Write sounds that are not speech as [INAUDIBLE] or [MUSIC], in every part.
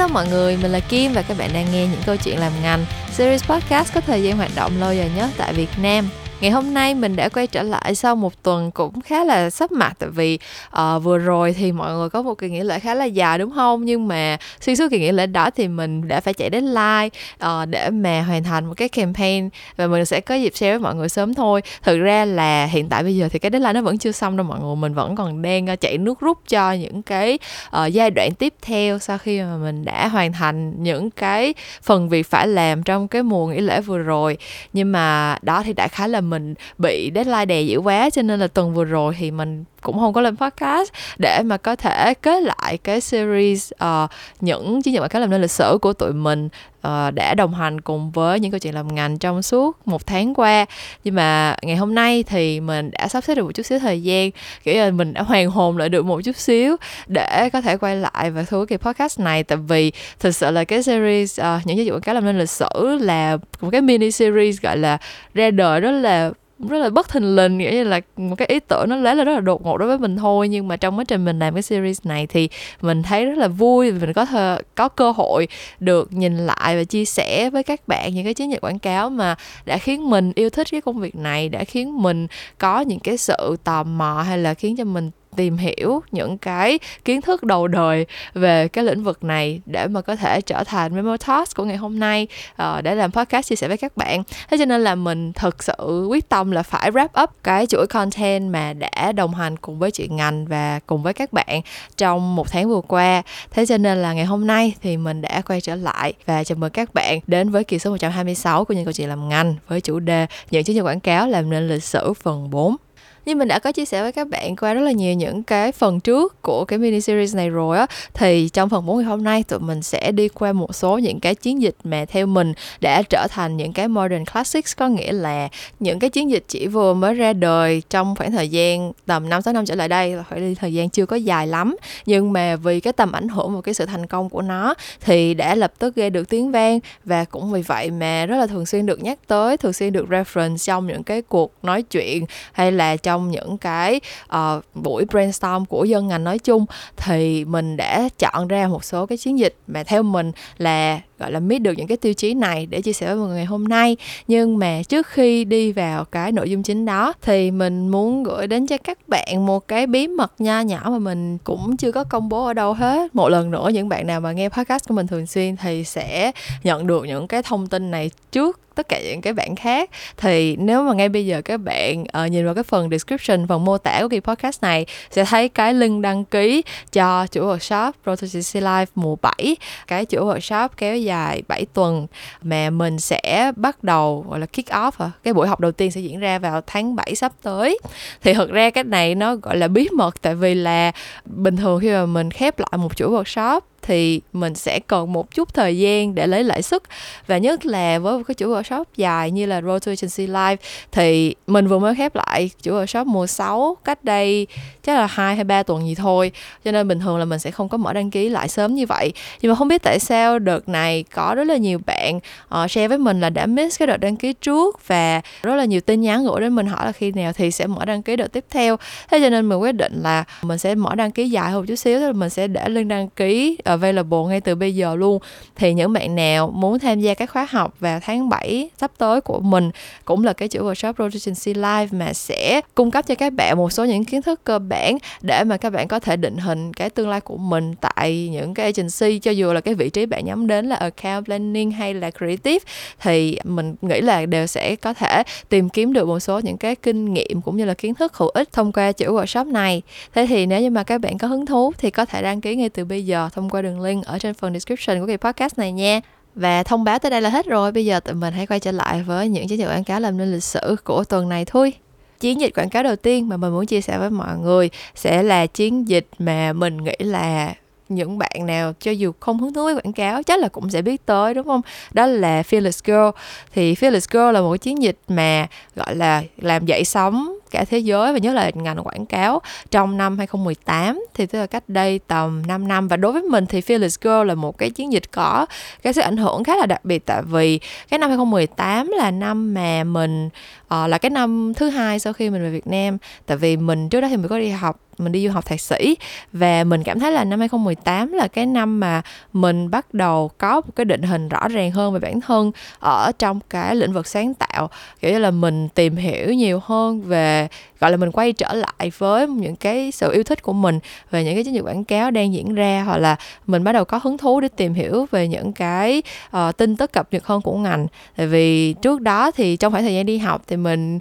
Hello mọi người, mình là Kim và các bạn đang nghe những câu chuyện làm ngành. Series podcast có thời gian hoạt động lâu dài nhất tại Việt Nam. Ngày hôm nay mình đã quay trở lại sau một tuần cũng khá là sắp mặt tại vì uh, vừa rồi thì mọi người có một kỳ nghỉ lễ khá là dài đúng không? Nhưng mà xuyên suốt kỳ nghỉ lễ đó thì mình đã phải chạy đến live uh, để mà hoàn thành một cái campaign và mình sẽ có dịp share với mọi người sớm thôi. Thực ra là hiện tại bây giờ thì cái deadline nó vẫn chưa xong đâu mọi người, mình vẫn còn đang ờ, chạy nước rút cho những cái uh, giai đoạn tiếp theo sau khi mà mình đã hoàn thành những cái phần việc phải làm trong cái mùa nghỉ lễ vừa rồi. Nhưng mà đó thì đã khá là mình bị deadline đè dữ quá cho nên là tuần vừa rồi thì mình cũng không có lên podcast để mà có thể kết lại cái series uh, những chiến dịch quảng cáo làm nên lịch sử của tụi mình uh, đã đồng hành cùng với những câu chuyện làm ngành trong suốt một tháng qua. Nhưng mà ngày hôm nay thì mình đã sắp xếp được một chút xíu thời gian kiểu là mình đã hoàn hồn lại được một chút xíu để có thể quay lại và thu cái podcast này. Tại vì thực sự là cái series uh, những giáo dục quảng cáo làm nên lịch sử là một cái mini series gọi là ra đời rất là rất là bất thình lình nghĩa như là một cái ý tưởng nó lấy là rất là đột ngột đối với mình thôi. Nhưng mà trong quá trình mình làm cái series này thì mình thấy rất là vui vì mình có thơ, có cơ hội được nhìn lại và chia sẻ với các bạn những cái chiến dịch quảng cáo mà đã khiến mình yêu thích cái công việc này đã khiến mình có những cái sự tò mò hay là khiến cho mình tìm hiểu những cái kiến thức đầu đời về cái lĩnh vực này để mà có thể trở thành memo task của ngày hôm nay uh, để làm podcast chia sẻ với các bạn. Thế cho nên là mình thực sự quyết tâm là phải wrap up cái chuỗi content mà đã đồng hành cùng với chị ngành và cùng với các bạn trong một tháng vừa qua. Thế cho nên là ngày hôm nay thì mình đã quay trở lại và chào mừng các bạn đến với kỳ số 126 của những câu chuyện làm ngành với chủ đề những chiến dịch quảng cáo làm nên lịch sử phần 4 như mình đã có chia sẻ với các bạn qua rất là nhiều những cái phần trước của cái mini series này rồi á, thì trong phần 4 ngày hôm nay tụi mình sẽ đi qua một số những cái chiến dịch mà theo mình đã trở thành những cái modern classics. Có nghĩa là những cái chiến dịch chỉ vừa mới ra đời trong khoảng thời gian tầm 5 6 năm trở lại đây là khoảng thời gian chưa có dài lắm. Nhưng mà vì cái tầm ảnh hưởng và cái sự thành công của nó thì đã lập tức gây được tiếng vang. Và cũng vì vậy mà rất là thường xuyên được nhắc tới, thường xuyên được reference trong những cái cuộc nói chuyện hay là trong trong những cái uh, buổi brainstorm của dân ngành nói chung thì mình đã chọn ra một số cái chiến dịch mà theo mình là gọi là meet được những cái tiêu chí này để chia sẻ với mọi người ngày hôm nay. Nhưng mà trước khi đi vào cái nội dung chính đó thì mình muốn gửi đến cho các bạn một cái bí mật nho nhỏ mà mình cũng chưa có công bố ở đâu hết. Một lần nữa những bạn nào mà nghe podcast của mình thường xuyên thì sẽ nhận được những cái thông tin này trước tất cả những cái bạn khác. Thì nếu mà ngay bây giờ các bạn uh, nhìn vào cái phần description phần mô tả của kỳ podcast này sẽ thấy cái link đăng ký cho chuỗi workshop Rotation Life mùa 7 cái chuỗi workshop kéo dài 7 tuần mà mình sẽ bắt đầu gọi là kick off à. cái buổi học đầu tiên sẽ diễn ra vào tháng 7 sắp tới. Thì thực ra cái này nó gọi là bí mật tại vì là bình thường khi mà mình khép lại một chuỗi workshop thì mình sẽ cần một chút thời gian để lấy lãi suất. Và nhất là với một cái chuỗi workshop dài như là Road to Agency Live thì mình vừa mới khép lại chuỗi workshop mùa 6 cách đây chắc là hai hay ba tuần gì thôi. Cho nên bình thường là mình sẽ không có mở đăng ký lại sớm như vậy. Nhưng mà không biết tại sao đợt này có rất là nhiều bạn uh, share với mình là đã miss cái đợt đăng ký trước và rất là nhiều tin nhắn gửi đến mình hỏi là khi nào thì sẽ mở đăng ký đợt tiếp theo. Thế cho nên mình quyết định là mình sẽ mở đăng ký dài hơn chút xíu thì mình sẽ để link đăng ký ờ, available ngay từ bây giờ luôn. Thì những bạn nào muốn tham gia các khóa học vào tháng 7 sắp tới của mình, cũng là cái chuỗi workshop Proficiency Live mà sẽ cung cấp cho các bạn một số những kiến thức cơ bản để mà các bạn có thể định hình cái tương lai của mình tại những cái agency. Cho dù là cái vị trí bạn nhắm đến là account planning hay là creative, thì mình nghĩ là đều sẽ có thể tìm kiếm được một số những cái kinh nghiệm cũng như là kiến thức hữu ích thông qua chuỗi workshop này. Thế thì nếu như mà các bạn có hứng thú thì có thể đăng ký ngay từ bây giờ thông qua đường link ở trên phần description của kỳ podcast này nha. Và thông báo tới đây là hết rồi. Bây giờ tụi mình hãy quay trở lại với những chiến dịch quảng cáo làm nên lịch sử của tuần này thôi. Chiến dịch quảng cáo đầu tiên mà mình muốn chia sẻ với mọi người sẽ là chiến dịch mà mình nghĩ là những bạn nào cho dù không hứng thú với quảng cáo chắc là cũng sẽ biết tới, đúng không? Đó là Fearless Girl. Thì Fearless Girl là một chiến dịch mà, gọi là, làm dậy sóng cả thế giới và nhớ là ngành quảng cáo trong năm 2018 thì tức là cách đây tầm 5 năm. Và đối với mình thì Fearless Girl là một cái chiến dịch có cái sự ảnh hưởng khá là đặc biệt. Tại vì cái năm 2018 là năm mà mình uh, là cái năm thứ hai sau khi mình về Việt Nam. Tại vì mình trước đó thì mình có đi học mình đi du học thạc sĩ. Và mình cảm thấy là năm 2018 là cái năm mà mình bắt đầu có một cái định hình rõ ràng hơn về bản thân ở trong cái lĩnh vực sáng tạo. Kiểu như là mình tìm hiểu nhiều hơn về gọi là mình quay trở lại với những cái sự yêu thích của mình về những cái chiến dịch quảng cáo đang diễn ra hoặc là mình bắt đầu có hứng thú để tìm hiểu về những cái uh, tin tức cập nhật hơn của ngành. Tại vì trước đó thì trong khoảng thời gian đi học thì mình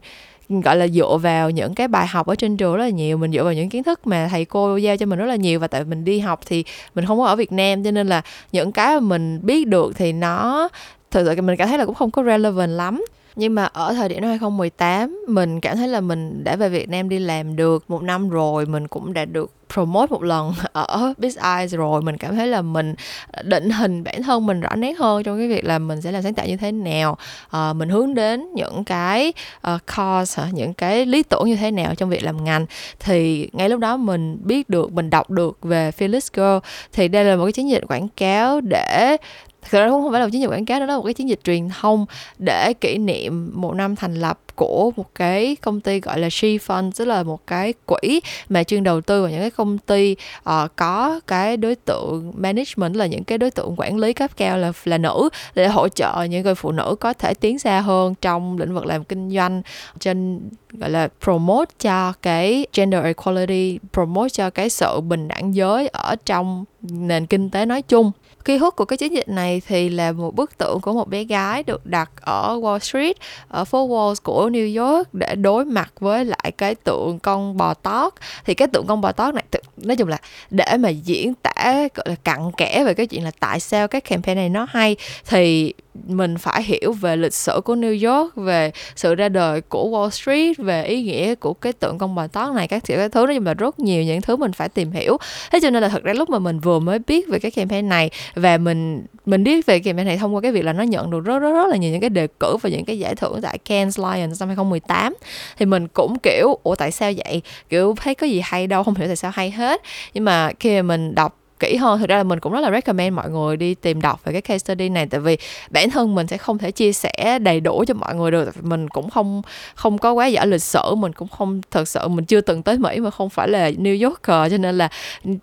gọi là dựa vào những cái bài học ở trên trường rất là nhiều mình dựa vào những kiến thức mà thầy cô giao cho mình rất là nhiều và tại mình đi học thì mình không có ở Việt Nam cho nên là những cái mà mình biết được thì nó thực sự mình cảm thấy là cũng không có relevant lắm nhưng mà ở thời điểm năm 2018 mình cảm thấy là mình đã về Việt Nam đi làm được một năm rồi mình cũng đã được promote một lần [LAUGHS] ở Big Eyes rồi. Mình cảm thấy là mình định hình bản thân mình rõ nét hơn trong cái việc là mình sẽ làm sáng tạo như thế nào. À, mình hướng đến những cái ờ, uh, cause những cái lý tưởng như thế nào trong việc làm ngành. Thì ngay lúc đó mình biết được mình đọc được về Phyllis Girl. Thì đây là một cái chiến dịch quảng cáo để thực ra cũng không phải là một chiến dịch quảng cáo đó là một cái chiến dịch truyền thông để kỷ niệm một năm thành lập của một cái công ty gọi là She Fund tức là một cái quỹ mà chuyên đầu tư vào những cái công ty uh, có cái đối tượng management là những cái đối tượng quản lý cấp cao là là nữ để hỗ trợ những người phụ nữ có thể tiến xa hơn trong lĩnh vực làm kinh doanh trên gọi là promote cho cái gender equality promote cho cái sự bình đẳng giới ở trong nền kinh tế nói chung khi hút của cái chiến dịch này thì là một bức tượng của một bé gái được đặt ở Wall Street, ở phố Wall của New York để đối mặt với lại cái tượng con bò tót. Thì cái tượng con bò tót này nói chung là để mà diễn tả gọi là cặn kẽ về cái chuyện là tại sao cái campaign này nó hay thì mình phải hiểu về lịch sử của New York, về sự ra đời của Wall Street, về ý nghĩa của cái tượng công bài toán này, các kiểu, các thứ nói chung là rất nhiều những thứ mình phải tìm hiểu. Thế cho nên là thật ra lúc mà mình vừa mới biết về cái campaign này và mình mình biết về campaign này thông qua cái việc là nó nhận được rất rất rất là nhiều những cái đề cử và những cái giải thưởng tại Cannes Lions năm 2018 thì mình cũng kiểu, ủa, tại sao vậy? Kiểu, thấy có gì hay đâu, không hiểu tại sao hay hết. Nhưng mà khi mà mình đọc kỹ hơn. Thực ra là mình cũng rất là recommend mọi người đi tìm đọc về cái case study này, tại vì bản thân mình sẽ không thể chia sẻ đầy đủ cho mọi người được mình cũng không không có quá giỏi lịch sử, mình cũng không, thật sự mình chưa từng tới Mỹ mà không phải là New Yorker, cho nên là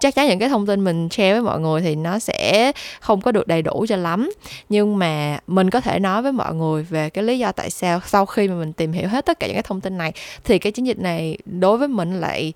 chắc chắn những cái thông tin mình share với mọi người thì nó sẽ không có được đầy đủ cho lắm. Nhưng mà mình có thể nói với mọi người về cái lý do tại sao sau khi mà mình tìm hiểu hết tất cả những cái thông tin này, thì cái chiến dịch này đối với mình lại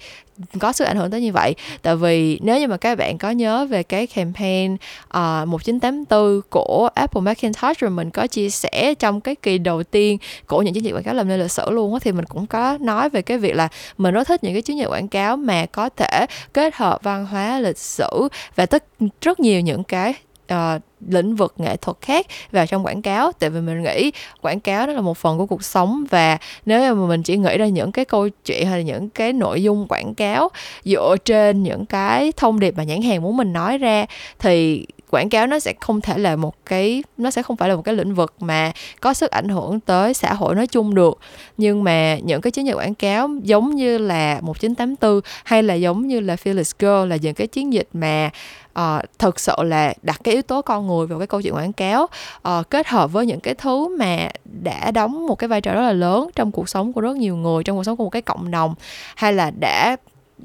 có sự ảnh hưởng tới như vậy. Tại vì nếu như mà các bạn có nhớ về cái campaign ờ, uh, 1984 của Apple Macintosh rồi mình có chia sẻ trong cái kỳ đầu tiên của những chiến dịch quảng cáo làm nên lịch sử luôn á thì mình cũng có nói về cái việc là mình rất thích những cái chiến dịch quảng cáo mà có thể kết hợp văn hóa lịch sử và tất rất nhiều những cái uh, lĩnh vực nghệ thuật khác vào trong quảng cáo. Tại vì mình nghĩ quảng cáo đó là một phần của cuộc sống và nếu mà mình chỉ nghĩ ra những cái câu chuyện hay là những cái nội dung quảng cáo dựa trên những cái thông điệp mà nhãn hàng muốn mình nói ra thì quảng cáo nó sẽ không thể là một cái nó sẽ không phải là một cái lĩnh vực mà có sức ảnh hưởng tới xã hội nói chung được. Nhưng mà những cái chiến dịch quảng cáo giống như là 1984 hay là giống như là Fearless Girl là những cái chiến dịch mà uh, thực sự là đặt cái yếu tố con người vào cái câu chuyện quảng cáo uh, kết hợp với những cái thứ mà đã đóng một cái vai trò rất là lớn trong cuộc sống của rất nhiều người trong cuộc sống của một cái cộng đồng hay là đã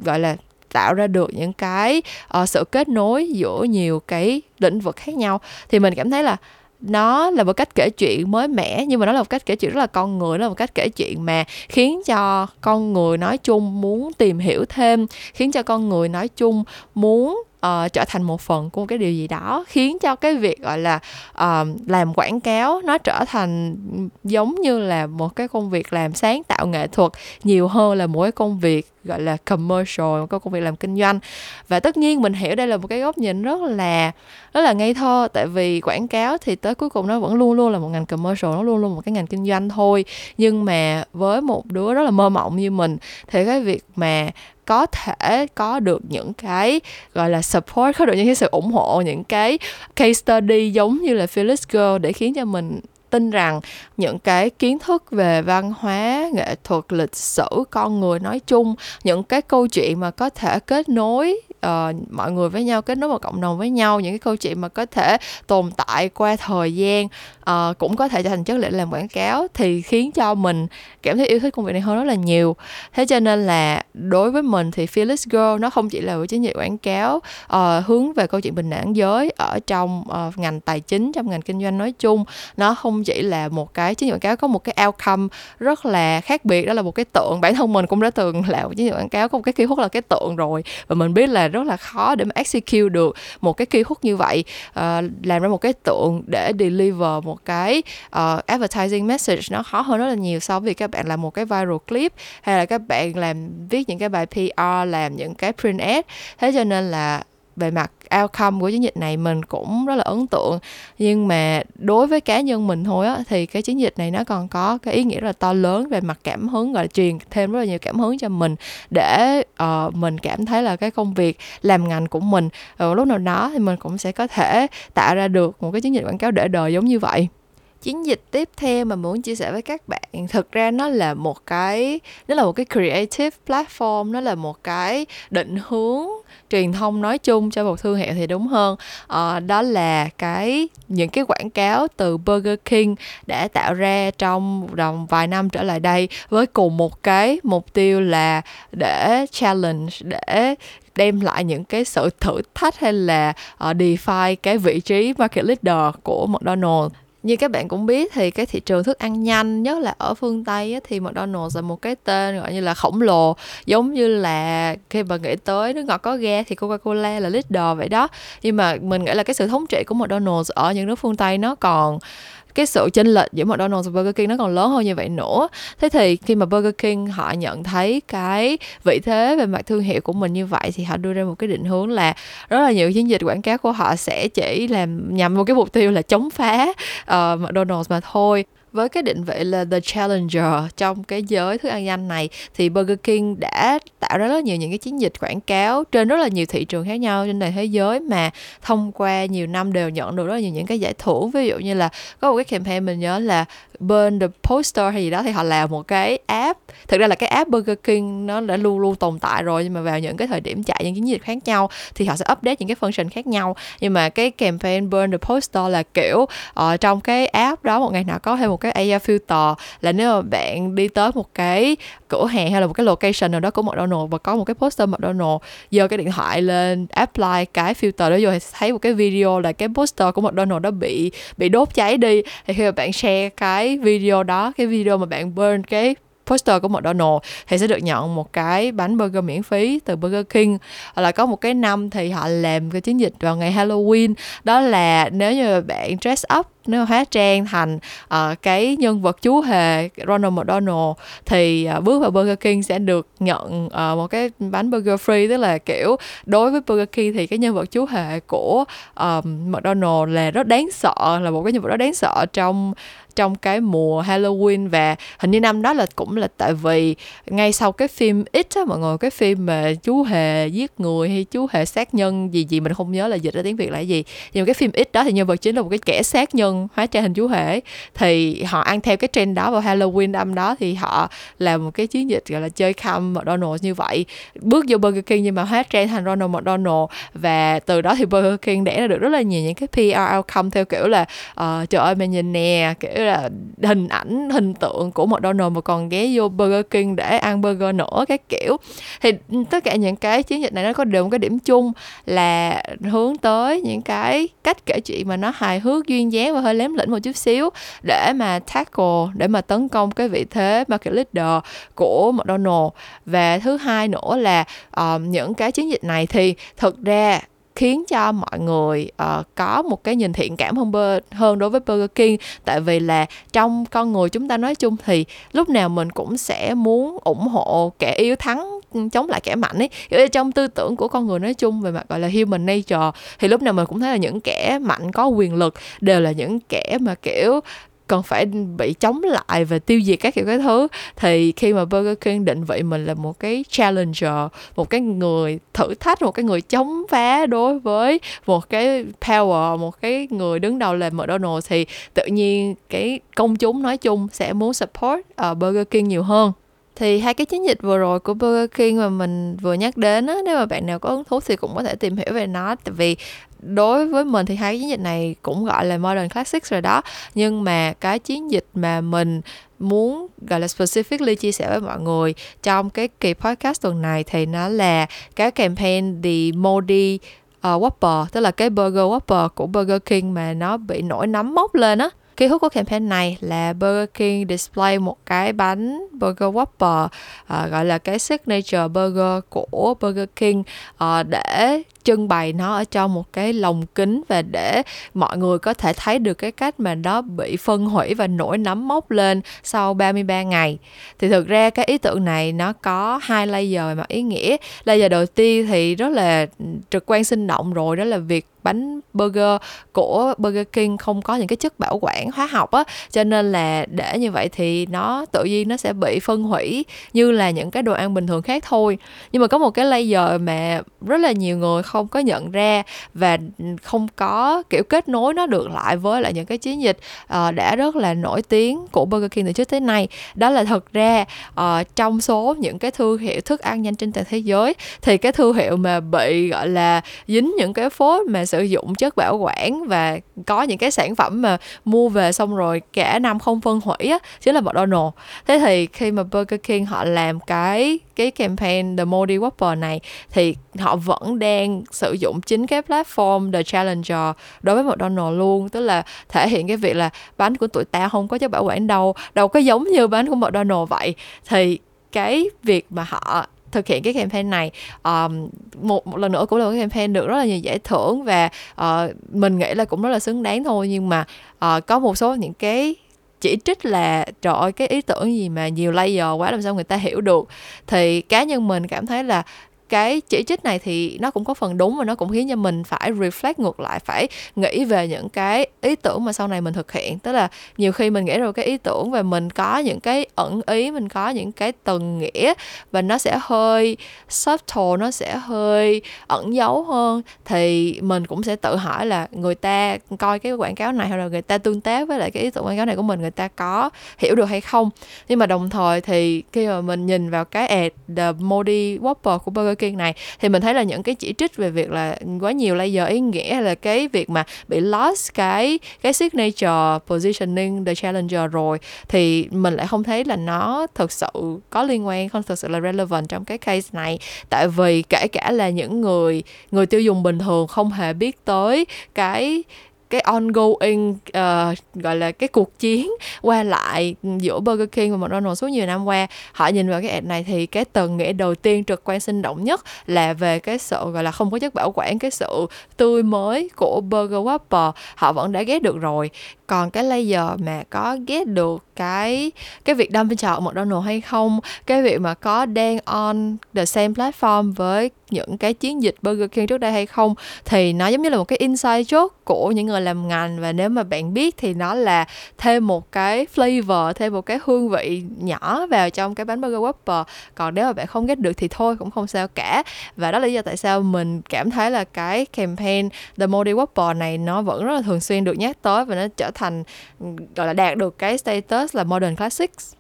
gọi là tạo ra được những cái uh, sự kết nối giữa nhiều cái lĩnh vực khác nhau. Thì mình cảm thấy là nó là một cách kể chuyện mới mẻ nhưng mà nó là một cách kể chuyện rất là con người nó là một cách kể chuyện mà khiến cho con người nói chung muốn tìm hiểu thêm khiến cho con người nói chung muốn uh, trở thành một phần của cái điều gì đó khiến cho cái việc gọi là uh, làm quảng cáo nó trở thành giống như là một cái công việc làm sáng tạo nghệ thuật nhiều hơn là một cái công việc gọi là commercial một cái công việc làm kinh doanh. Và tất nhiên mình hiểu đây là một cái góc nhìn rất là rất là ngây thơ tại vì quảng cáo thì tới cuối cùng nó vẫn luôn luôn là một ngành commercial nó luôn luôn một cái ngành kinh doanh thôi. Nhưng mà với một đứa rất là mơ mộng như mình thì cái việc mà có thể có được những cái gọi là support có được những cái sự ủng hộ những cái case study giống như là Phyllis Girl để khiến cho mình tin rằng những cái kiến thức về văn hóa nghệ thuật lịch sử con người nói chung những cái câu chuyện mà có thể kết nối uh, mọi người với nhau kết nối một cộng đồng với nhau những cái câu chuyện mà có thể tồn tại qua thời gian uh, cũng có thể trở thành chất liệu làm quảng cáo thì khiến cho mình cảm thấy yêu thích công việc này hơn rất là nhiều. Thế cho nên là đối với mình thì Fearless Girl nó không chỉ là một chiến dịch quảng cáo uh, hướng về câu chuyện bình đẳng giới ở trong uh, ngành tài chính trong ngành kinh doanh nói chung nó không chỉ là một cái chiến dịch quảng cáo có một cái outcome rất là khác biệt đó là một cái tượng. Bản thân mình cũng đã từng là một chiến dịch quảng cáo có một cái key hút là cái tượng rồi và mình biết là rất là khó để mà execute được một cái key hút như vậy uh, làm ra một cái tượng để deliver một một cái uh, advertising message nó khó hơn rất là nhiều so với các bạn làm một cái viral clip hay là các bạn làm viết những cái bài PR làm những cái print ad. Thế cho nên là về mặt outcome của chiến dịch này mình cũng rất là ấn tượng. Nhưng mà đối với cá nhân mình thôi á thì cái chiến dịch này nó còn có cái ý nghĩa rất là to lớn về mặt cảm hứng gọi là truyền thêm rất là nhiều cảm hứng cho mình để uh, mình cảm thấy là cái công việc làm ngành của mình ở lúc nào đó thì mình cũng sẽ có thể tạo ra được một cái chiến dịch quảng cáo để đời giống như vậy. Chiến dịch tiếp theo mà muốn chia sẻ với các bạn thực ra nó là một cái nó là một cái creative platform nó là một cái định hướng truyền thông nói chung cho một thương hiệu thì đúng hơn. À, đó là cái những cái quảng cáo từ Burger King đã tạo ra trong vòng vài năm trở lại đây với cùng một cái mục tiêu là để challenge để đem lại những cái sự thử thách hay là ờ, uh, define cái vị trí market leader của McDonald's như các bạn cũng biết thì cái thị trường thức ăn nhanh nhất là ở phương tây á, thì McDonald's là một cái tên gọi như là khổng lồ giống như là khi mà nghĩ tới nước ngọt có ga thì Coca-Cola là leader vậy đó. Nhưng mà mình nghĩ là cái sự thống trị của McDonald's ở những nước phương tây nó còn cái sự chênh lệch giữa McDonald's và Burger King nó còn lớn hơn như vậy nữa. Thế thì khi mà Burger King họ nhận thấy cái vị thế về mặt thương hiệu của mình như vậy thì họ đưa ra một cái định hướng là rất là nhiều chiến dịch quảng cáo của họ sẽ chỉ làm nhằm một cái mục tiêu là chống phá uh, McDonald's mà thôi với cái định vị là the challenger trong cái giới thức ăn nhanh này, thì Burger King đã tạo ra rất nhiều những cái chiến dịch quảng cáo trên rất là nhiều thị trường khác nhau trên toàn thế giới mà thông qua nhiều năm đều nhận được rất là nhiều những cái giải thưởng. Ví dụ như là có một cái campaign mình nhớ là burn the poster hay gì đó thì họ làm một cái app. Thực ra là cái app Burger King nó đã luôn luôn tồn tại rồi, nhưng mà vào những cái thời điểm chạy những chiến dịch khác nhau thì họ sẽ update những cái function khác nhau. Nhưng mà cái campaign burn the poster là kiểu ở trong cái app đó một ngày nào có thêm một cái AI filter là nếu mà bạn đi tới một cái cửa hàng hay là một cái location nào đó của McDonald's và có một cái poster McDonald's, giơ cái điện thoại lên, apply cái filter đó vô thì thấy một cái video là cái poster của McDonald's đó bị bị đốt cháy đi. Thì khi mà bạn share cái video đó, cái video mà bạn burn cái poster của McDonald's thì sẽ được nhận một cái bánh burger miễn phí từ Burger King. Hoặc là có một cái năm thì họ làm cái chiến dịch vào ngày Halloween. Đó là nếu như bạn dress up nếu hóa trang thành uh, cái nhân vật chú hề Ronald McDonald thì uh, bước vào Burger King sẽ được nhận uh, một cái bánh burger free. Tức là kiểu đối với Burger King thì cái nhân vật chú hề của um, McDonald là rất đáng sợ là một cái nhân vật rất đáng sợ trong trong cái mùa Halloween. Và hình như năm đó là cũng là tại vì ngay sau cái phim It á mọi người cái phim mà chú hề giết người hay chú hề sát nhân gì gì mình không nhớ là dịch ra tiếng Việt là gì. Nhưng mà cái phim It đó thì nhân vật chính là một cái kẻ sát nhân hóa trang hình chú hề thì họ ăn theo cái trend đó vào Halloween âm đó thì họ làm một cái chiến dịch gọi là chơi khăm McDonald's như vậy. Bước vô Burger King nhưng mà hóa trang thành Ronald McDonald và từ đó thì Burger King đẻ ra được rất là nhiều những cái PR outcome theo kiểu là uh, trời ơi mày nhìn nè kiểu là hình ảnh hình tượng của McDonald mà còn ghé vô Burger King để ăn burger nữa cái kiểu. Thì tất cả những cái chiến dịch này nó có đều một cái điểm chung là hướng tới những cái cách kể chuyện mà nó hài hước duyên dáng và hơi lém lĩnh một chút xíu để mà tackle để mà tấn công cái vị thế market leader của McDonald's và thứ hai nữa là um, những cái chiến dịch này thì thực ra khiến cho mọi người uh, có một cái nhìn thiện cảm hơn hơn đối với Burger King. Tại vì là trong con người chúng ta nói chung thì lúc nào mình cũng sẽ muốn ủng hộ kẻ yếu thắng ừ, chống lại kẻ mạnh ấy. Trong tư tưởng của con người nói chung về mặt gọi là human nature thì lúc nào mình cũng thấy là những kẻ mạnh có quyền lực đều là những kẻ mà kiểu cần phải bị chống lại và tiêu diệt các kiểu cái thứ. Thì khi mà Burger King định vị mình là một cái challenger một cái người thử thách một cái người chống phá đối với một cái power một cái người đứng đầu là McDonald's thì tự nhiên cái công chúng nói chung sẽ muốn support uh, Burger King nhiều hơn thì hai cái chiến dịch vừa rồi của Burger King mà mình vừa nhắc đến á nếu mà bạn nào có hứng thú thì cũng có thể tìm hiểu về nó. Tại vì đối với mình thì hai cái chiến dịch này cũng gọi là modern classics rồi đó. Nhưng mà cái chiến dịch mà mình muốn gọi là specifically chia sẻ với mọi người trong cái kỳ podcast tuần này thì nó là cái campaign The Modi uh, Whopper tức là cái burger Whopper của Burger King mà nó bị nổi nấm mốc lên á. Kỳ hút của campaign này là Burger King display một cái bánh burger Whopper uh, gọi là cái signature burger của Burger King uh, để trưng bày nó ở trong một cái lồng kính và để mọi người có thể thấy được cái cách mà nó bị phân hủy và nổi nấm mốc lên sau 33 ngày. Thì thực ra cái ý tưởng này nó có hai layer mà ý nghĩa. Layer đầu tiên thì rất là trực quan sinh động rồi, đó là việc bánh burger của Burger King không có những cái chất bảo quản hóa học á cho nên là để như vậy thì nó tự nhiên nó sẽ bị phân hủy như là những cái đồ ăn bình thường khác thôi nhưng mà có một cái layer mà rất là nhiều người không không có nhận ra và không có kiểu kết nối nó được lại với lại những cái chiến dịch uh, đã rất là nổi tiếng của Burger King từ trước tới nay. Đó là thật ra uh, trong số những cái thương hiệu thức ăn nhanh trên toàn thế giới thì cái thương hiệu mà bị gọi là dính những cái phốt mà sử dụng chất bảo quản và có những cái sản phẩm mà mua về xong rồi cả năm không phân hủy á chính là McDonald's thế thì khi mà Burger King họ làm cái cái campaign The Modi Whopper này thì họ vẫn đang sử dụng chính cái platform The Challenger đối với McDonald luôn. Tức là thể hiện cái việc là bánh của tụi ta không có chất bảo quản đâu đâu có giống như bánh của McDonald vậy. Thì cái việc mà họ thực hiện cái campaign này um, một, một lần nữa cũng là cái campaign được rất là nhiều giải thưởng và uh, mình nghĩ là cũng rất là xứng đáng thôi. Nhưng mà uh, có một số những cái chỉ trích là, trời ơi, cái ý tưởng gì mà nhiều layer quá, làm sao người ta hiểu được? Thì cá nhân mình cảm thấy là cái chỉ trích này thì nó cũng có phần đúng và nó cũng khiến cho mình phải reflect ngược lại, phải nghĩ về những cái ý tưởng mà sau này mình thực hiện. Tức là nhiều khi mình nghĩ rồi cái ý tưởng và mình có những cái ẩn ý, mình có những cái tầng nghĩa và nó sẽ hơi subtle, nó sẽ hơi ẩn giấu hơn, thì mình cũng sẽ tự hỏi là người ta coi cái quảng cáo này hay là người ta tương tác với lại cái ý tưởng quảng cáo này của mình, người ta có hiểu được hay không. Nhưng mà đồng thời thì khi mà mình nhìn vào cái ad The Modi Whopper của Burger King này. Thì mình thấy là những cái chỉ trích về việc là quá nhiều layer ý nghĩa hay là cái việc mà bị lost cái cái signature positioning the challenger rồi, thì mình lại không thấy là nó thực sự có liên quan, không thực sự là relevant trong cái case này. Tại vì kể cả là những người người tiêu dùng bình thường không hề biết tới cái cái ongoing uh, gọi là cái cuộc chiến qua lại giữa Burger King và McDonald's suốt nhiều năm qua. Họ nhìn vào cái ad này thì cái tầng nghĩa đầu tiên trực quan sinh động nhất là về cái sự gọi là không có chất bảo quản cái sự tươi mới của Burger Whopper. Họ vẫn đã ghét được rồi. Còn cái layer mà có ghét được cái cái việc đâm bên chọn McDonald's hay không, cái việc mà có đang on the same platform với những cái chiến dịch Burger King trước đây hay không, thì nó giống như là một cái inside joke của những người làm ngành. Và nếu mà bạn biết thì nó là thêm một cái flavor, thêm một cái hương vị nhỏ vào trong cái bánh burger Whopper. Còn nếu mà bạn không ghét được thì thôi, cũng không sao cả. Và đó là lý do tại sao mình cảm thấy là cái campaign The Moldy Whopper này nó vẫn rất là thường xuyên được nhắc tới và nó trở thành, gọi là, đạt được cái status là modern classics.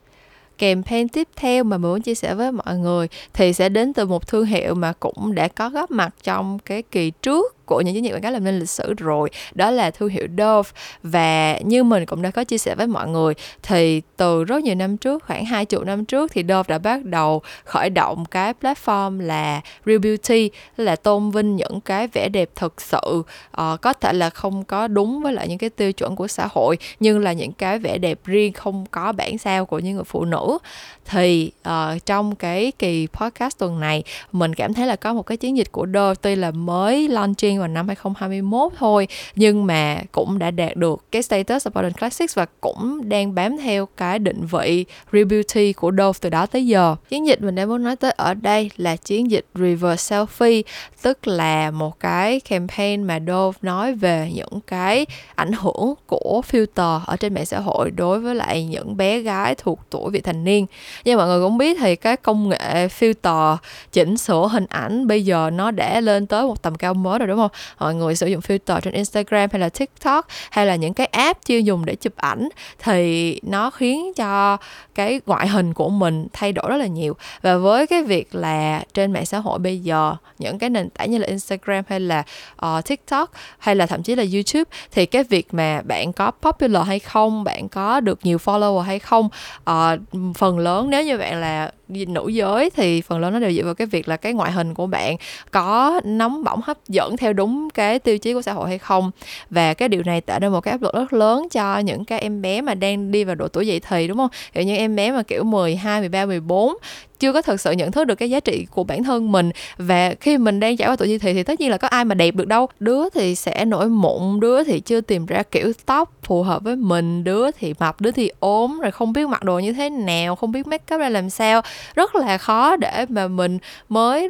Campaign tiếp theo mà mình muốn chia sẻ với mọi người thì sẽ đến từ một thương hiệu mà cũng đã có góp mặt trong cái kỳ trước của những chiến dịch quảng cáo làm nên lịch sử rồi. Đó là thương hiệu Dove và như mình cũng đã có chia sẻ với mọi người thì từ rất nhiều năm trước khoảng hai chục năm trước thì Dove đã bắt đầu khởi động cái platform là Real Beauty là tôn vinh những cái vẻ đẹp thực sự. Uh, có thể là không có đúng với lại những cái tiêu chuẩn của xã hội nhưng là những cái vẻ đẹp riêng không có bản sao của những người phụ nữ. Thì uh, trong cái kỳ podcast tuần này mình cảm thấy là có một cái chiến dịch của Dove tuy là mới launching tiên vào năm 2021 thôi. Nhưng mà cũng đã đạt được cái status of classics và cũng đang bám theo cái định vị real beauty của Dove từ đó tới giờ. Chiến dịch mình đang muốn nói tới ở đây là chiến dịch reverse selfie, tức là một cái campaign mà Dove nói về những cái ảnh hưởng của filter ở trên mạng xã hội đối với lại những bé gái thuộc tuổi vị thành niên. Như mọi người cũng biết thì cái công nghệ filter chỉnh sửa hình ảnh bây giờ nó đã lên tới một tầm cao mới rồi, đúng không? Mọi người sử dụng filter trên Instagram hay là TikTok hay là những cái app chuyên dùng để chụp ảnh thì nó khiến cho cái ngoại hình của mình thay đổi rất là nhiều. Và với cái việc là trên mạng xã hội bây giờ những cái nền tảng như là Instagram hay là uh, TikTok hay là thậm chí là YouTube thì cái việc mà bạn có popular hay không bạn có được nhiều follower hay không uh, phần lớn nếu như bạn là nữ giới thì phần lớn nó đều dựa vào cái việc là cái ngoại hình của bạn có nóng bỏng hấp dẫn theo đúng cái tiêu chí của xã hội hay không. Và cái điều này tạo ra một cái áp lực rất lớn cho những cái em bé mà đang đi vào độ tuổi dậy thì đúng không? Kiểu như em bé mà kiểu 12, 13, 14 chưa có thực sự nhận thức được cái giá trị của bản thân mình. Và khi mình đang trải qua tuổi dậy thì thì tất nhiên là có ai mà đẹp được đâu. Đứa thì sẽ nổi mụn, đứa thì chưa tìm ra kiểu tóc phù hợp với mình, đứa thì mập, đứa thì ốm, rồi không biết mặc đồ như thế nào, không biết make up ra làm sao. Rất là khó để mà mình mới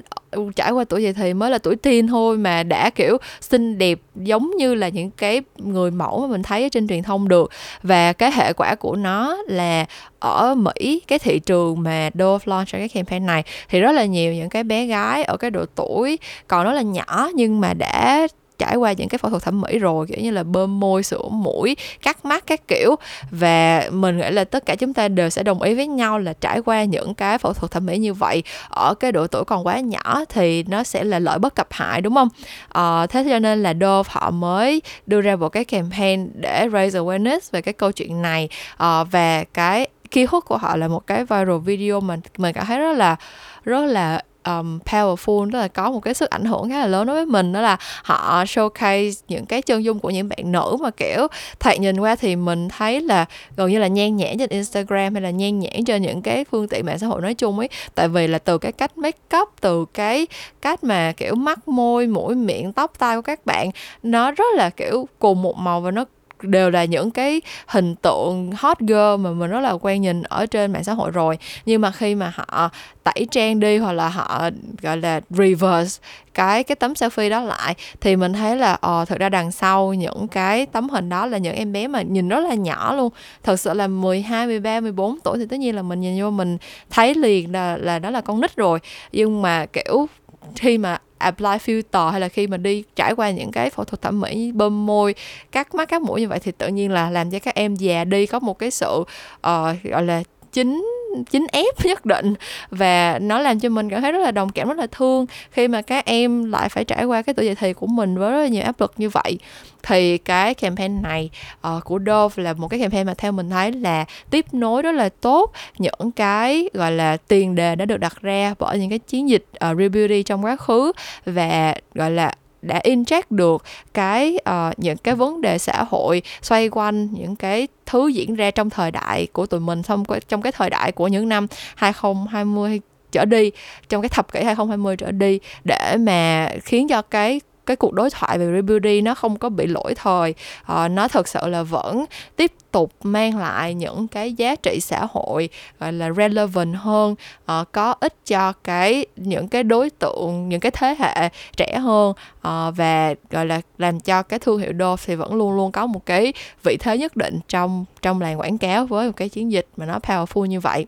trải qua tuổi dậy thì mới là tuổi teen thôi mà đã, kiểu, xinh đẹp giống như là những cái người mẫu mà mình thấy ở trên truyền thông được. Và cái hệ quả của nó là ở Mỹ, cái thị trường mà Dove launch cho cái campaign này, thì rất là nhiều những cái bé gái ở cái độ tuổi còn nó là nhỏ nhưng mà đã trải qua những cái phẫu thuật thẩm mỹ rồi kiểu như là bơm môi sửa mũi cắt mắt các kiểu. Và mình nghĩ là tất cả chúng ta đều sẽ đồng ý với nhau là trải qua những cái phẫu thuật thẩm mỹ như vậy. Ở cái độ tuổi còn quá nhỏ thì nó sẽ là lợi bất cập hại đúng không? À, thế cho nên là Dove họ mới đưa ra một cái campaign để raise awareness về cái câu chuyện này. À, và cái keyword của họ là một cái viral video mà mình cảm thấy rất là rất là um, powerful tức là có một cái sức ảnh hưởng khá là lớn đối với mình đó là họ showcase những cái chân dung của những bạn nữ mà kiểu thoạt nhìn qua thì mình thấy là gần như là nhan nhãn trên Instagram hay là nhan nhãn trên những cái phương tiện mạng xã hội nói chung ấy. Tại vì là từ cái cách make up từ cái cách mà kiểu mắt môi mũi miệng tóc tai của các bạn nó rất là kiểu cùng một màu và nó đều là những cái hình tượng hot girl mà mình rất là quen nhìn ở trên mạng xã hội rồi. Nhưng mà khi mà họ tẩy trang đi hoặc là họ gọi là reverse cái cái tấm selfie đó lại thì mình thấy là ờ thực ra đằng sau những cái tấm hình đó là những em bé mà nhìn rất là nhỏ luôn. Thật sự là 12, 13, 14 tuổi thì tất nhiên là mình nhìn vô mình thấy liền là là đó là con nít rồi. Nhưng mà kiểu khi mà apply filter hay là khi mình đi trải qua những cái phẫu thuật thẩm mỹ bơm môi cắt mắt cắt mũi như vậy thì tự nhiên là làm cho các em già đi có một cái sự uh, gọi là chính chính ép nhất định. Và nó làm cho mình cảm thấy rất là đồng cảm rất là thương khi mà các em lại phải trải qua cái tuổi dậy thì của mình với rất là nhiều áp lực như vậy. Thì cái campaign này uh, của Dove là một cái campaign mà theo mình thấy là tiếp nối rất là tốt những cái gọi là tiền đề đã được đặt ra bởi những cái chiến dịch uh, Real Beauty trong quá khứ và gọi là đã inject được cái uh, những cái vấn đề xã hội xoay quanh những cái thứ diễn ra trong thời đại của tụi mình xong trong cái thời đại của những năm 2020 trở đi trong cái thập kỷ 2020 trở đi để mà khiến cho cái cái cuộc đối thoại về rebuilding nó không có bị lỗi thời. Uh, nó thực sự là vẫn tiếp tục mang lại những cái giá trị xã hội gọi là relevant hơn uh, có ích cho cái những cái đối tượng những cái thế hệ trẻ hơn. Uh, và gọi là làm cho cái thương hiệu Dove thì vẫn luôn luôn có một cái vị thế nhất định trong trong làng quảng cáo với một cái chiến dịch mà nó powerful như vậy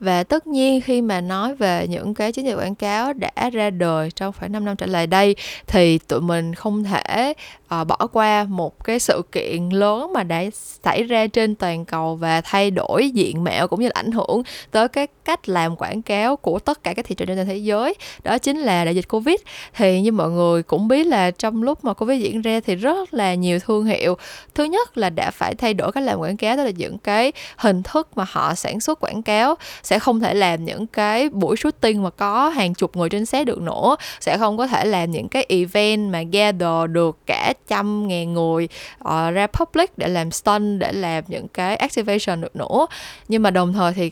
và tất nhiên khi mà nói về những cái chiến dịch quảng cáo đã ra đời trong khoảng 5 năm trở lại đây thì tụi mình không thể uh, bỏ qua một cái sự kiện lớn mà đã xảy ra trên toàn cầu và thay đổi diện mạo cũng như là ảnh hưởng tới cái cách làm quảng cáo của tất cả các thị trường trên thế giới đó chính là đại dịch covid. Thì như mọi người cũng biết là trong lúc mà covid diễn ra thì rất là nhiều thương hiệu thứ nhất là đã phải thay đổi cách làm quảng cáo tức là những cái hình thức mà họ sản xuất quảng cáo sẽ không thể làm những cái buổi shooting mà có hàng chục người trên set được nữa sẽ không có thể làm những cái event mà gather được cả trăm ngàn người uh, ra public để làm stunt để làm những cái activation được nữa. Nhưng mà đồng thời thì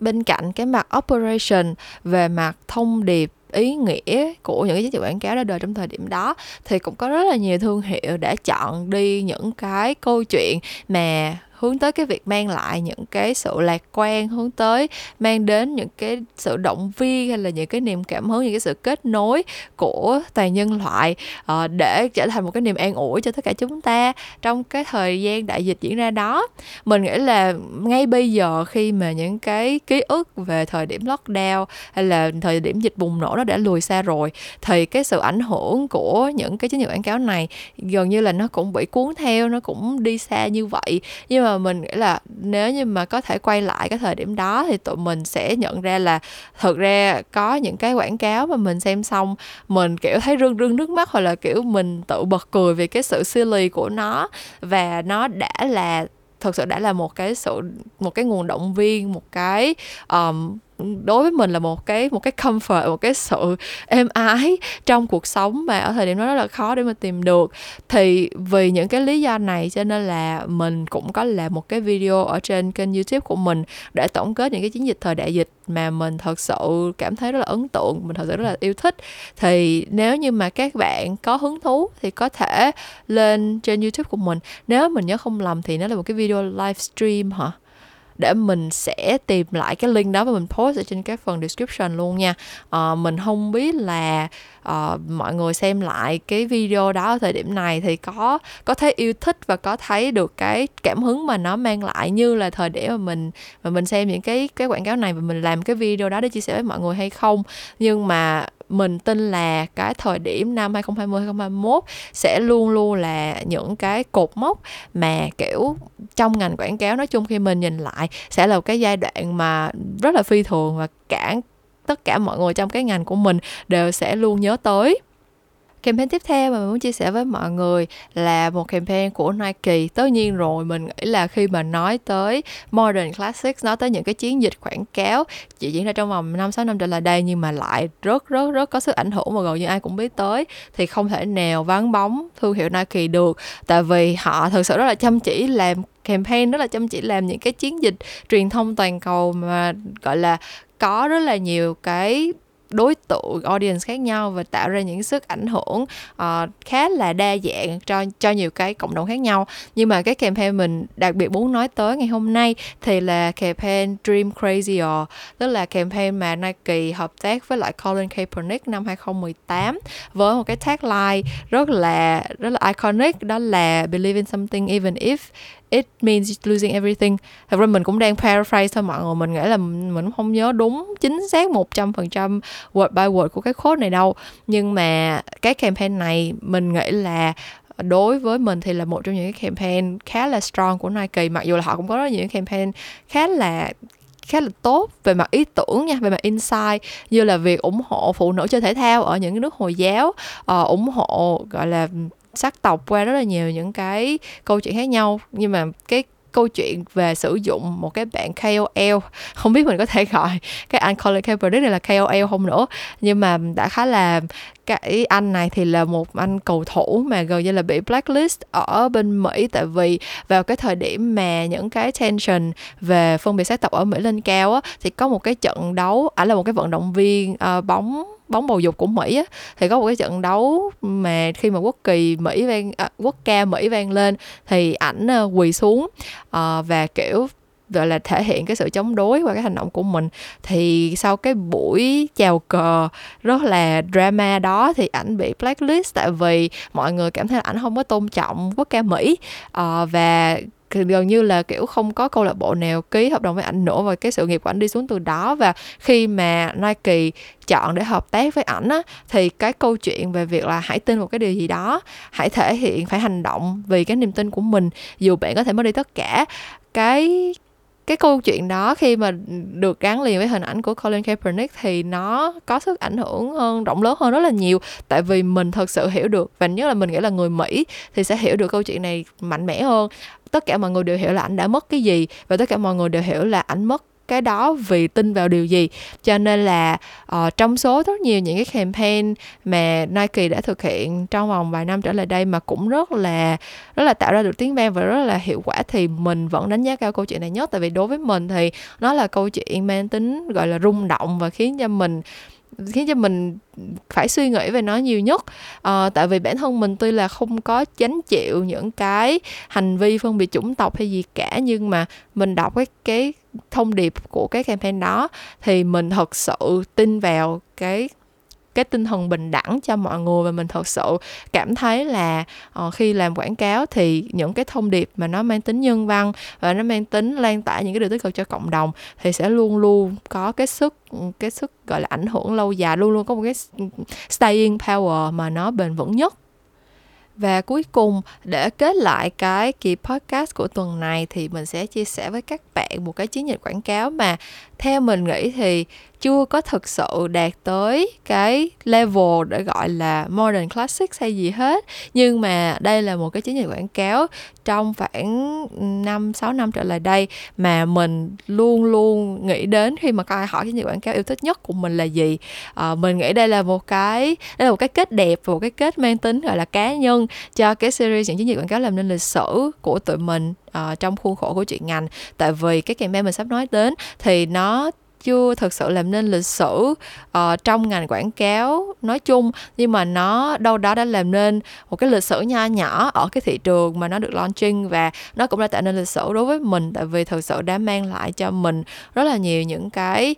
bên cạnh cái mặt operation về mặt thông điệp ý nghĩa của những cái giá trị quảng cáo ra đời trong thời điểm đó thì cũng có rất là nhiều thương hiệu đã chọn đi những cái câu chuyện mà hướng tới cái việc mang lại những cái sự lạc quan hướng tới mang đến những cái sự động viên hay là những cái niềm cảm hứng những cái sự kết nối của toàn nhân loại uh, để trở thành một cái niềm an ủi cho tất cả chúng ta trong cái thời gian đại dịch diễn ra đó. Mình nghĩ là ngay bây giờ khi mà những cái ký ức về thời điểm lockdown hay là thời điểm dịch bùng nổ nó đã lùi xa rồi thì cái sự ảnh hưởng của những cái chiến dịch quảng cáo này gần như là nó cũng bị cuốn theo nó cũng đi xa như vậy. Nhưng mà mình nghĩ là nếu như mà có thể quay lại cái thời điểm đó thì tụi mình sẽ nhận ra là thực ra có những cái quảng cáo mà mình xem xong mình kiểu thấy rưng rưng nước mắt hoặc là kiểu mình tự bật cười vì cái sự silly của nó. Và nó đã là thực sự đã là một cái sự một cái nguồn động viên một cái um, đối với mình là một cái một cái comfort, một cái sự êm ái trong cuộc sống mà ở thời điểm đó rất là khó để mà tìm được. Thì vì những cái lý do này cho nên là mình cũng có làm một cái video ở trên kênh youtube của mình để tổng kết những cái chiến dịch thời đại dịch mà mình thật sự cảm thấy rất là ấn tượng, mình thật sự rất là yêu thích. Thì nếu như mà các bạn có hứng thú thì có thể lên trên youtube của mình. Nếu mình nhớ không lầm thì nó là một cái video livestream hả? Để mình sẽ tìm lại cái link đó và mình post ở trên cái phần description luôn nha. À, mình không biết là uh, mọi người xem lại cái video đó ở thời điểm này thì có có thấy yêu thích và có thấy được cái cảm hứng mà nó mang lại như là thời điểm mà mình mà mình xem những cái cái quảng cáo này và mình làm cái video đó để chia sẻ với mọi người hay không. Nhưng mà mình tin là cái thời điểm năm 2020 2021 sẽ luôn luôn là những cái cột mốc mà, kiểu, trong ngành quảng cáo nói chung khi mình nhìn lại sẽ là một cái giai đoạn mà rất là phi thường và cả tất cả mọi người trong cái ngành của mình đều sẽ luôn nhớ tới campaign tiếp theo mà mình muốn chia sẻ với mọi người là một campaign của Nike. Tất nhiên rồi, mình nghĩ là khi mà nói tới modern classics, nói tới những cái chiến dịch quảng cáo, chỉ diễn ra trong vòng 5 6 năm trở lại đây nhưng mà lại rất rất rất có sức ảnh hưởng mà gần như ai cũng biết tới, thì không thể nào vắng bóng thương hiệu Nike được. Tại vì họ thực sự rất là chăm chỉ làm campaign, rất là chăm chỉ làm những cái chiến dịch truyền thông toàn cầu mà, gọi là, có rất là nhiều cái đối tượng audience khác nhau và tạo ra những sức ảnh hưởng uh, khá là đa dạng cho cho nhiều cái cộng đồng khác nhau. Nhưng mà cái campaign mình đặc biệt muốn nói tới ngày hôm nay thì là campaign Dream Crazier tức là campaign mà Nike hợp tác với lại Colin Kaepernick năm 2018 với một cái tagline rất là rất là iconic đó là believe in something even if it means losing everything. Thật ra mình cũng đang paraphrase thôi mọi người mình nghĩ là mình không nhớ đúng chính xác một trăm phần trăm word by word của cái quote này đâu. Nhưng mà cái campaign này mình nghĩ là đối với mình thì là một trong những cái campaign khá là strong của Nike mặc dù là họ cũng có rất nhiều campaign khá là khá là tốt về mặt ý tưởng nha về mặt insight như là việc ủng hộ phụ nữ chơi thể thao ở những nước hồi giáo uh, ủng hộ gọi là sắc tộc qua rất là nhiều những cái câu chuyện khác nhau. Nhưng mà cái câu chuyện về sử dụng một cái bạn KOL [LAUGHS] không biết mình có thể gọi cái anh Colin Kaepernick này là KOL không nữa. Nhưng mà đã khá là cái anh này thì là một anh cầu thủ mà gần như là bị blacklist ở bên Mỹ. Tại vì vào cái thời điểm mà những cái tension về phân biệt sắc tộc ở Mỹ lên cao á thì có một cái trận đấu ảnh là một cái vận động viên uh, bóng bóng bầu dục của Mỹ á, thì có một cái trận đấu mà khi mà quốc kỳ Mỹ vang à, quốc ca Mỹ vang lên thì ảnh uh, quỳ xuống uh, và kiểu gọi là thể hiện cái sự chống đối qua cái hành động của mình. Thì sau cái buổi chào cờ rất là drama đó thì ảnh bị blacklist tại vì mọi người cảm thấy là ảnh không có tôn trọng quốc ca Mỹ. Uh, và gần như là kiểu không có câu lạc bộ nào ký hợp đồng với ảnh nữa và cái sự nghiệp của ảnh đi xuống từ đó. Và khi mà Nike chọn để hợp tác với ảnh á thì cái câu chuyện về việc là hãy tin một cái điều gì đó hãy thể hiện phải hành động vì cái niềm tin của mình dù bạn có thể mất đi tất cả. Cái cái câu chuyện đó khi mà được gắn liền với hình ảnh của Colin Kaepernick thì nó có sức ảnh hưởng hơn, rộng lớn hơn rất là nhiều. Tại vì mình thật sự hiểu được, và nhất là mình nghĩ là người Mỹ thì sẽ hiểu được câu chuyện này mạnh mẽ hơn. Tất cả mọi người đều hiểu là anh đã mất cái gì, và tất cả mọi người đều hiểu là anh mất cái đó vì tin vào điều gì. Cho nên là uh, trong số rất nhiều những cái campaign mà Nike đã thực hiện trong vòng vài năm trở lại đây mà cũng rất là rất là tạo ra được tiếng vang và rất là hiệu quả thì mình vẫn đánh giá cao câu chuyện này nhất. Tại vì đối với mình thì nó là câu chuyện mang tính gọi là rung động và khiến cho mình khiến cho mình phải suy nghĩ về nó nhiều nhất. À, tại vì bản thân mình tuy là không có chánh chịu những cái hành vi phân biệt chủng tộc hay gì cả nhưng mà mình đọc cái cái thông điệp của cái campaign đó thì mình thật sự tin vào cái cái tinh thần bình đẳng cho mọi người và mình thật sự cảm thấy là uh, khi làm quảng cáo thì những cái thông điệp mà nó mang tính nhân văn và nó mang tính lan tỏa những cái điều tích cực cho cộng đồng thì sẽ luôn luôn có cái sức cái sức gọi là ảnh hưởng lâu dài luôn luôn có một cái staying power mà nó bền vững nhất và cuối cùng, để kết lại cái kỳ podcast của tuần này thì mình sẽ chia sẻ với các bạn một cái chiến dịch quảng cáo mà theo mình nghĩ thì chưa có thực sự đạt tới cái level để gọi là modern classics hay gì hết. Nhưng mà đây là một cái chiến dịch quảng cáo trong khoảng 5 6 năm trở lại đây mà mình luôn luôn nghĩ đến khi mà có ai hỏi chiến dịch quảng cáo yêu thích nhất của mình là gì. À, mình nghĩ đây là một cái đây là một cái kết đẹp và một cái kết mang tính gọi là cá nhân cho cái series những chiến dịch quảng cáo làm nên lịch sử của tụi mình uh, trong khuôn khổ của chuyện ngành. Tại vì cái campaign mình sắp nói đến thì nó chưa thực sự làm nên lịch sử uh, trong ngành quảng cáo nói chung nhưng mà nó đâu đó đã làm nên một cái lịch sử nho nhỏ ở cái thị trường mà nó được launching và nó cũng đã tạo nên lịch sử đối với mình. Tại vì thực sự đã mang lại cho mình rất là nhiều những cái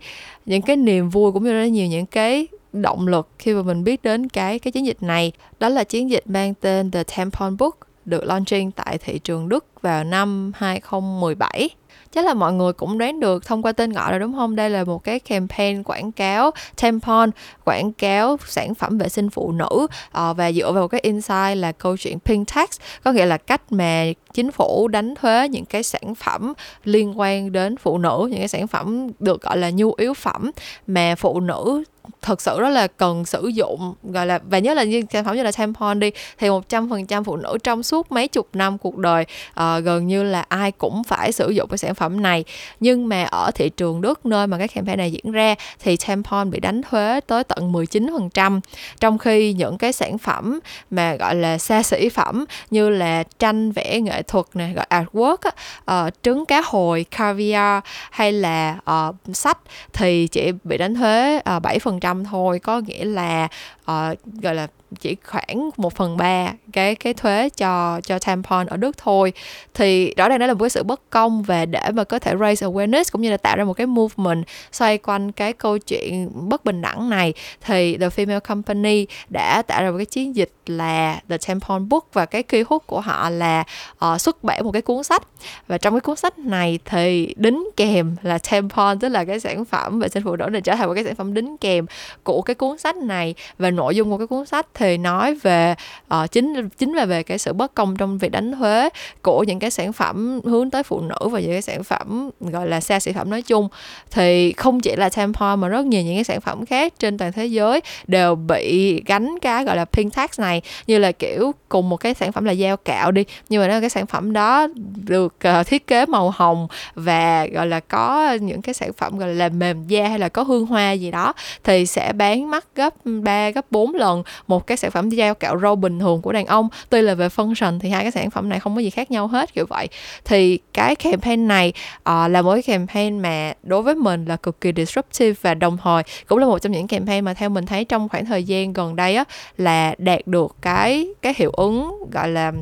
những cái niềm vui cũng như rất nhiều những cái động lực khi mà mình biết đến cái cái chiến dịch này. Đó là chiến dịch mang tên The Tampon Book được launching tại thị trường Đức vào năm 2017 chắc là mọi người cũng đoán được thông qua tên gọi rồi đúng không? Đây là một cái campaign quảng cáo tampon quảng cáo sản phẩm vệ sinh phụ nữ. Uh, và dựa vào cái insight là câu chuyện pink tax có nghĩa là cách mà chính phủ đánh thuế những cái sản phẩm liên quan đến phụ nữ những cái sản phẩm được gọi là nhu yếu phẩm mà phụ nữ thật sự rất là cần sử dụng gọi là và nhớ là như sản phẩm như là tampon đi thì một trăm phần trăm phụ nữ trong suốt mấy chục năm cuộc đời uh, gần như là ai cũng phải sử dụng cái sản phẩm này. Nhưng mà ở thị trường Đức nơi mà cái campaign này diễn ra thì tampon bị đánh thuế tới tận 19% trong khi những cái sản phẩm mà gọi là xa xỉ phẩm như là tranh vẽ nghệ thuật này gọi artwork á, uh, trứng cá hồi caviar hay là uh, sách thì chỉ bị đánh thuế ờ, uh, 7% thôi. Có nghĩa là uh, gọi là chỉ khoảng một phần ba cái cái thuế cho cho tampon ở Đức thôi. Thì rõ ràng đó là một cái sự bất công và để mà có thể raise awareness cũng như là tạo ra một cái movement xoay quanh cái câu chuyện bất bình đẳng này. Thì The Female Company đã tạo ra một cái chiến dịch là The Tampon Book và cái key hút của họ là uh, xuất bản một cái cuốn sách. Và trong cái cuốn sách này thì đính kèm là tampon tức là cái sản phẩm vệ sinh phụ nữ này trở thành một cái sản phẩm đính kèm của cái cuốn sách này. Và nội dung của cái cuốn sách thì thì nói về uh, chính chính là về cái sự bất công trong việc đánh thuế của những cái sản phẩm hướng tới phụ nữ và những cái sản phẩm gọi là xa xỉ phẩm nói chung. Thì không chỉ là tampon mà rất nhiều những cái sản phẩm khác trên toàn thế giới đều bị gánh cái gọi là pink tax này. Như là kiểu cùng một cái sản phẩm là dao cạo đi nhưng mà nó cái sản phẩm đó được uh, thiết kế màu hồng và gọi là có những cái sản phẩm gọi là mềm da hay là có hương hoa gì đó thì sẽ bán mắc gấp 3 gấp 4 lần một cái sản phẩm dao cạo râu bình thường của đàn ông. Tuy là về function thì hai cái sản phẩm này không có gì khác nhau hết kiểu vậy. Thì cái campaign này uh, là một cái campaign mà đối với mình là cực kỳ disruptive và đồng thời cũng là một trong những campaign mà theo mình thấy trong khoảng thời gian gần đây á là đạt được cái cái hiệu ứng gọi là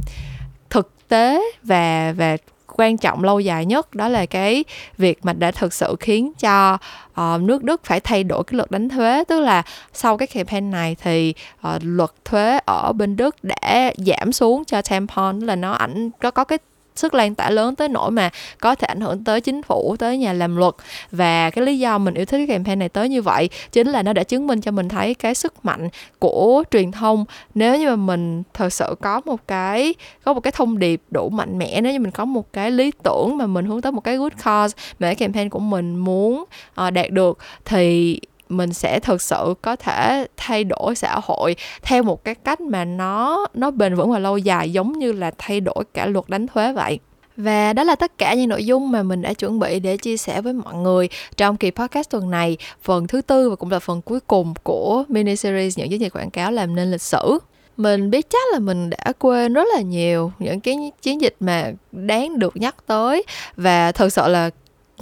thực tế và và quan trọng lâu dài nhất đó là cái việc mà đã thực sự khiến cho uh, nước Đức phải thay đổi cái luật đánh thuế. Tức là sau cái campaign này thì uh, luật thuế ở bên Đức đã giảm xuống cho tampon là nó ảnh có có cái sức lan tỏa lớn tới nỗi mà có thể ảnh hưởng tới chính phủ tới nhà làm luật. Và cái lý do mình yêu thích cái campaign này tới như vậy chính là nó đã chứng minh cho mình thấy cái sức mạnh của truyền thông. Nếu như mà mình thật sự có một cái có một cái thông điệp đủ mạnh mẽ nếu như mình có một cái lý tưởng mà mình hướng tới một cái good cause mà cái campaign của mình muốn uh, đạt được thì mình sẽ thực sự có thể thay đổi xã hội theo một cái cách mà nó nó bền vững và lâu dài giống như là thay đổi cả luật đánh thuế vậy. Và đó là tất cả những nội dung mà mình đã chuẩn bị để chia sẻ với mọi người trong kỳ podcast tuần này, phần thứ tư và cũng là phần cuối cùng của mini series những chiến dịch quảng cáo làm nên lịch sử. Mình biết chắc là mình đã quên rất là nhiều những cái chiến dịch mà đáng được nhắc tới và thật sự là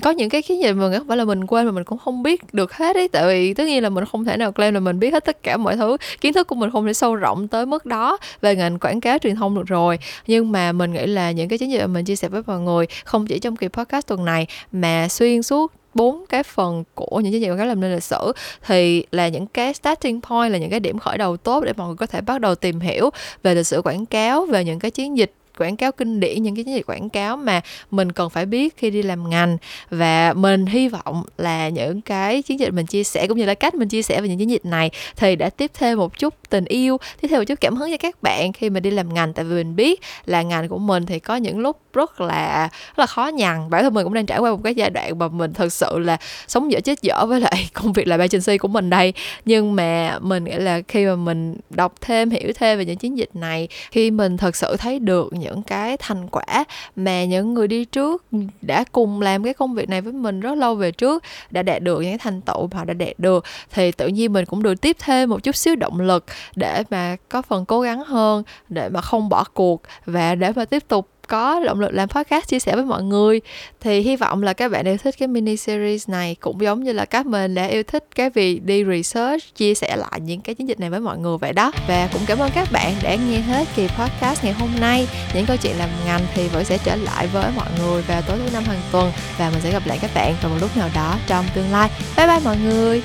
có những cái chiến dịch mà không phải là mình quên mà mình cũng không biết được hết ấy. Tại vì tất nhiên là mình không thể nào claim là mình biết hết tất cả mọi thứ. Kiến thức của mình không thể sâu rộng tới mức đó về ngành quảng cáo truyền thông được rồi. Nhưng mà mình nghĩ là những cái chiến dịch mà mình chia sẻ với mọi người, không chỉ trong kỳ podcast tuần này, mà xuyên suốt bốn cái phần của những chiến dịch quảng cáo làm nên lịch sử, thì là những cái starting point, là những cái điểm khởi đầu tốt để mọi người có thể bắt đầu tìm hiểu về lịch sử quảng cáo, về những cái chiến dịch quảng cáo kinh điển, những cái chiến dịch quảng cáo mà mình cần phải biết khi đi làm ngành. Và mình hy vọng là những cái chiến dịch mình chia sẻ cũng như là cách mình chia sẻ về những chiến dịch này thì đã tiếp thêm một chút tình yêu, tiếp thêm một chút cảm hứng cho các bạn khi mà đi làm ngành. Tại vì mình biết là ngành của mình thì có những lúc rất là rất là khó nhằn. Bản thân mình cũng đang trải qua một cái giai đoạn mà mình thật sự là sống dở chết dở với lại [LAUGHS] công việc làm agency của mình đây. Nhưng mà mình nghĩ là khi mà mình đọc thêm, hiểu thêm về những chiến dịch này, khi mình thật sự thấy được những cái thành quả mà những người đi trước đã cùng làm cái công việc này với mình rất lâu về trước, đã đạt được những cái thành tựu mà họ đã đạt được, thì tự nhiên mình cũng được tiếp thêm một chút xíu động lực để mà có phần cố gắng hơn, để mà không bỏ cuộc và để mà tiếp tục có động lực làm podcast chia sẻ với mọi người. Thì hy vọng là các bạn yêu thích cái mini series này, cũng giống như là các mình đã yêu thích cái việc đi research, chia sẻ lại những cái chiến dịch này với mọi người vậy đó. Và cũng cảm ơn các bạn đã nghe hết kỳ podcast ngày hôm nay. Những câu chuyện làm ngành thì vẫn sẽ trở lại với mọi người vào tối thứ năm hàng tuần. Và mình sẽ gặp lại các bạn vào một lúc nào đó trong tương lai. Bye bye mọi người!